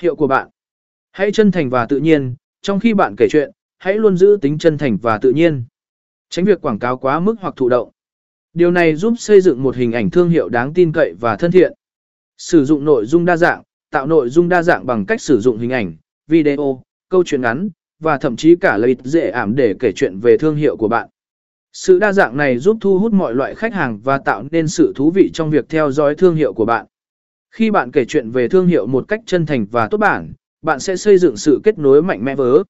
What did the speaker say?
Hiệu của bạn. Hãy chân thành và tự nhiên, trong khi bạn kể chuyện, hãy luôn giữ tính chân thành và tự nhiên. Tránh việc quảng cáo quá mức hoặc thụ động. Điều này giúp xây dựng một hình ảnh thương hiệu đáng tin cậy và thân thiện. Sử dụng nội dung đa dạng, tạo nội dung đa dạng bằng cách sử dụng hình ảnh, video, câu chuyện ngắn, và thậm chí cả lời dễ ảm để kể chuyện về thương hiệu của bạn. Sự đa dạng này giúp thu hút mọi loại khách hàng và tạo nên sự thú vị trong việc theo dõi thương hiệu của bạn. Khi bạn kể chuyện về thương hiệu một cách chân thành và tốt bản, bạn sẽ xây dựng sự kết nối mạnh mẽ với